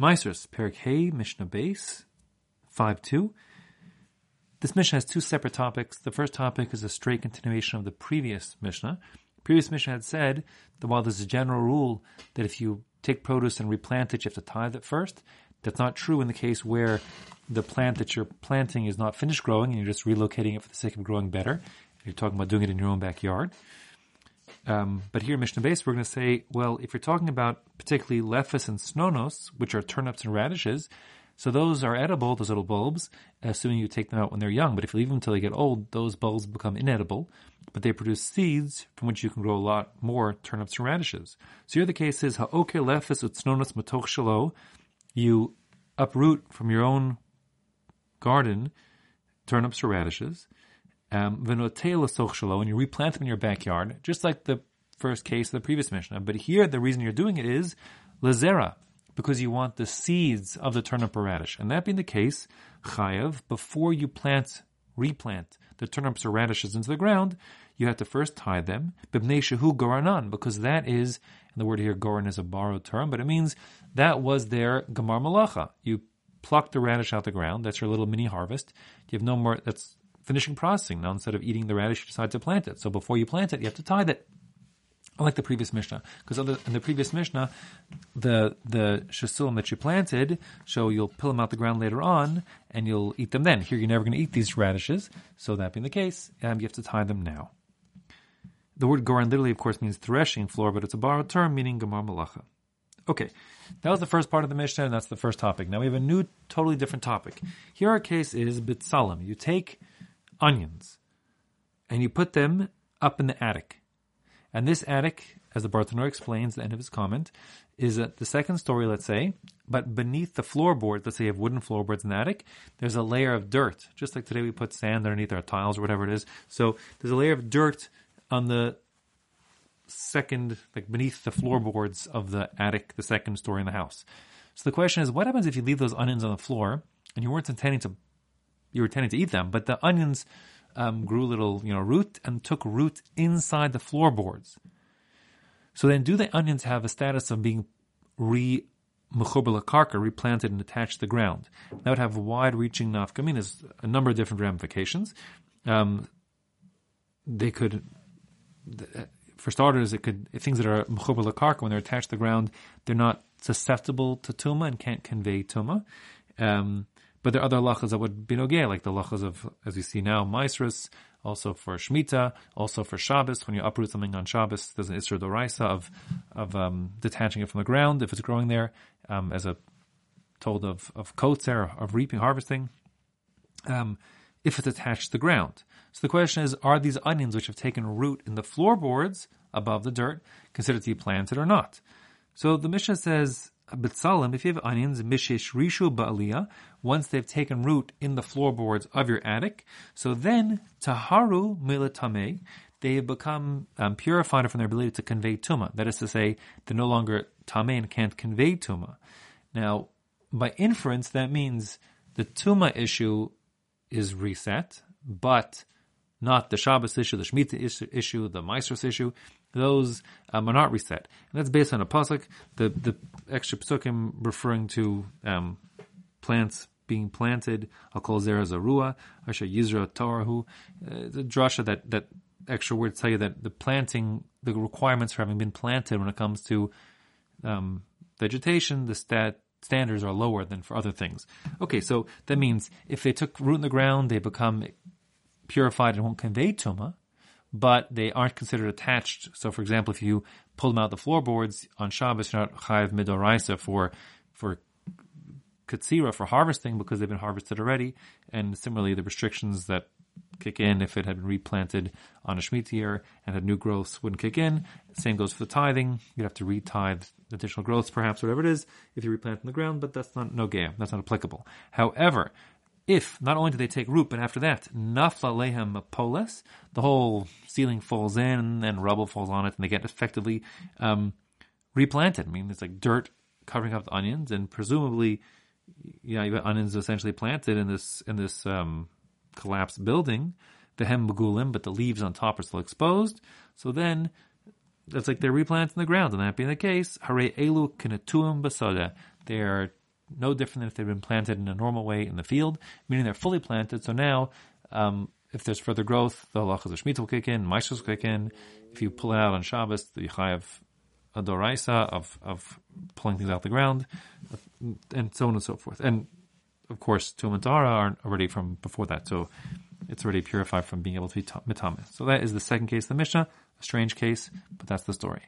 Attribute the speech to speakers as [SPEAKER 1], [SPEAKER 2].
[SPEAKER 1] Ma'asros, Perik Mishnah Beis, 5 2. This Mishnah has two separate topics. The first topic is a straight continuation of the previous Mishnah. The previous Mishnah had said that while there's a general rule that if you take produce and replant it, you have to tithe it first, that's not true in the case where the plant that you're planting is not finished growing and you're just relocating it for the sake of growing better. You're talking about doing it in your own backyard. Um, but here in Mishnah Beis, we're going to say, well, if you're talking about particularly lephis and snonos, which are turnips and radishes, so those are edible, those little bulbs, assuming you take them out when they're young. But if you leave them until they get old, those bulbs become inedible. But they produce seeds from which you can grow a lot more turnips and radishes. So here the case is ha'oker lephis utsnonos matoch shalo. You uproot from your own garden turnips or radishes um, and you replant them in your backyard, just like the first case of the previous Mishnah. But here, the reason you're doing it is lazera, because you want the seeds of the turnip or radish. And that being the case, chayav, before you plant, replant the turnips or radishes into the ground, you have to first tie them, bibnei shehu goranan, because that is, and the word here goran is a borrowed term, but it means that was their gamar malacha. You pluck the radish out the ground, that's your little mini harvest. You have no more, that's finishing processing. Now, instead of eating the radish, you decide to plant it. So before you plant it, you have to tithe it. Unlike the previous Mishnah, because in the previous Mishnah, the the shasulim that you planted, so you'll pull them out the ground later on, and you'll eat them then. Here, you're never going to eat these radishes. So that being the case, um, you have to tie them now. The word goran literally, of course, means threshing floor, but it's a borrowed term meaning gamar malacha. Okay, that was the first part of the Mishnah, and that's the first topic. Now we have a new, totally different topic. Here our case is bitzalim. You take onions, and you put them up in the attic. And this attic, as the Bartenura explains, the end of his comment, is at the second story, let's say, but beneath the floorboards, let's say you have wooden floorboards in the attic, there's a layer of dirt. Just like today we put sand underneath our tiles or whatever it is. So there's a layer of dirt on the second, like beneath the floorboards of the attic, the second story in the house. So the question is, what happens if you leave those onions on the floor and you weren't intending to you were tending to eat them, but the onions um, grew little, you know, root and took root inside the floorboards. So then, do the onions have a status of being re karka, replanted and attached to the ground? That would have wide-reaching nafkaminas, a number of different ramifications. Um, they could, for starters, it could things that are mechuber karka when they're attached to the ground, they're not susceptible to tuma and can't convey tuma. Um, but there are other halachas that would be nogay, like the halachas of, as we see now, Ma'asros, also for Shemitah, also for Shabbos. When you uproot something on Shabbos, there's an Isra Doraisa of, of um, detaching it from the ground if it's growing there, um, as a told of, of kotzer, of reaping, harvesting, um, if it's attached to the ground. So the question is, are these onions which have taken root in the floorboards above the dirt considered to be planted or not? So the Mishnah says, Bitzalim, if you have onions, mishish rishu ba'aliyah, once they've taken root in the floorboards of your attic, so then taharu milatame, they have become um, purified from their ability to convey tuma. That is to say, they're no longer tame and can't convey tuma. Now, by inference, that means the tuma issue is reset, but not the Shabbos issue, the Shemitah issue, the Ma'asros issue those um, are not reset. And that's based on a pasuk. The the extra psukim referring to um, plants being planted. I'll call zera zarua, asher yizra torahu. Uh, the drasha that that extra words tell you that the planting, the requirements for having been planted when it comes to um, vegetation, the stat standards are lower than for other things. Okay, so that means if they took root in the ground, they become purified and won't convey tuma but they aren't considered attached. So, for example, if you pull them out the floorboards on Shabbos, you're not chayiv midoraisa for for katsira for harvesting because they've been harvested already. And similarly, the restrictions that kick in if it had been replanted on a Shemitah year and had new growths wouldn't kick in. Same goes for the tithing. You'd have to retithe additional growths, perhaps, whatever it is, if you replant in the ground, but that's not no game. That's not applicable. However, if not only do they take root, but after that, nafla lehem poles, the whole ceiling falls in and rubble falls on it, and they get effectively um, replanted. I mean, it's like dirt covering up the onions, and presumably, yeah, you got onions essentially planted in this in this um, collapsed building, the hem begulim, but the leaves on top are still exposed. So then, it's like they're replanted in the ground, and that being the case, hare elu kinatuim basada, they are no different than if they'd been planted in a normal way in the field, meaning they're fully planted. So now, um, if there's further growth, the halachas of Shemitah will kick in, Ma'asros will kick in. If you pull it out on Shabbos, the Chayav a doraisa of of pulling things out of the ground, and so on and so forth. And of course, Tum and Tahara are already from before that, so it's already purified from being able to be mitamis. So that is the second case the Mishnah, a strange case, but that's the story.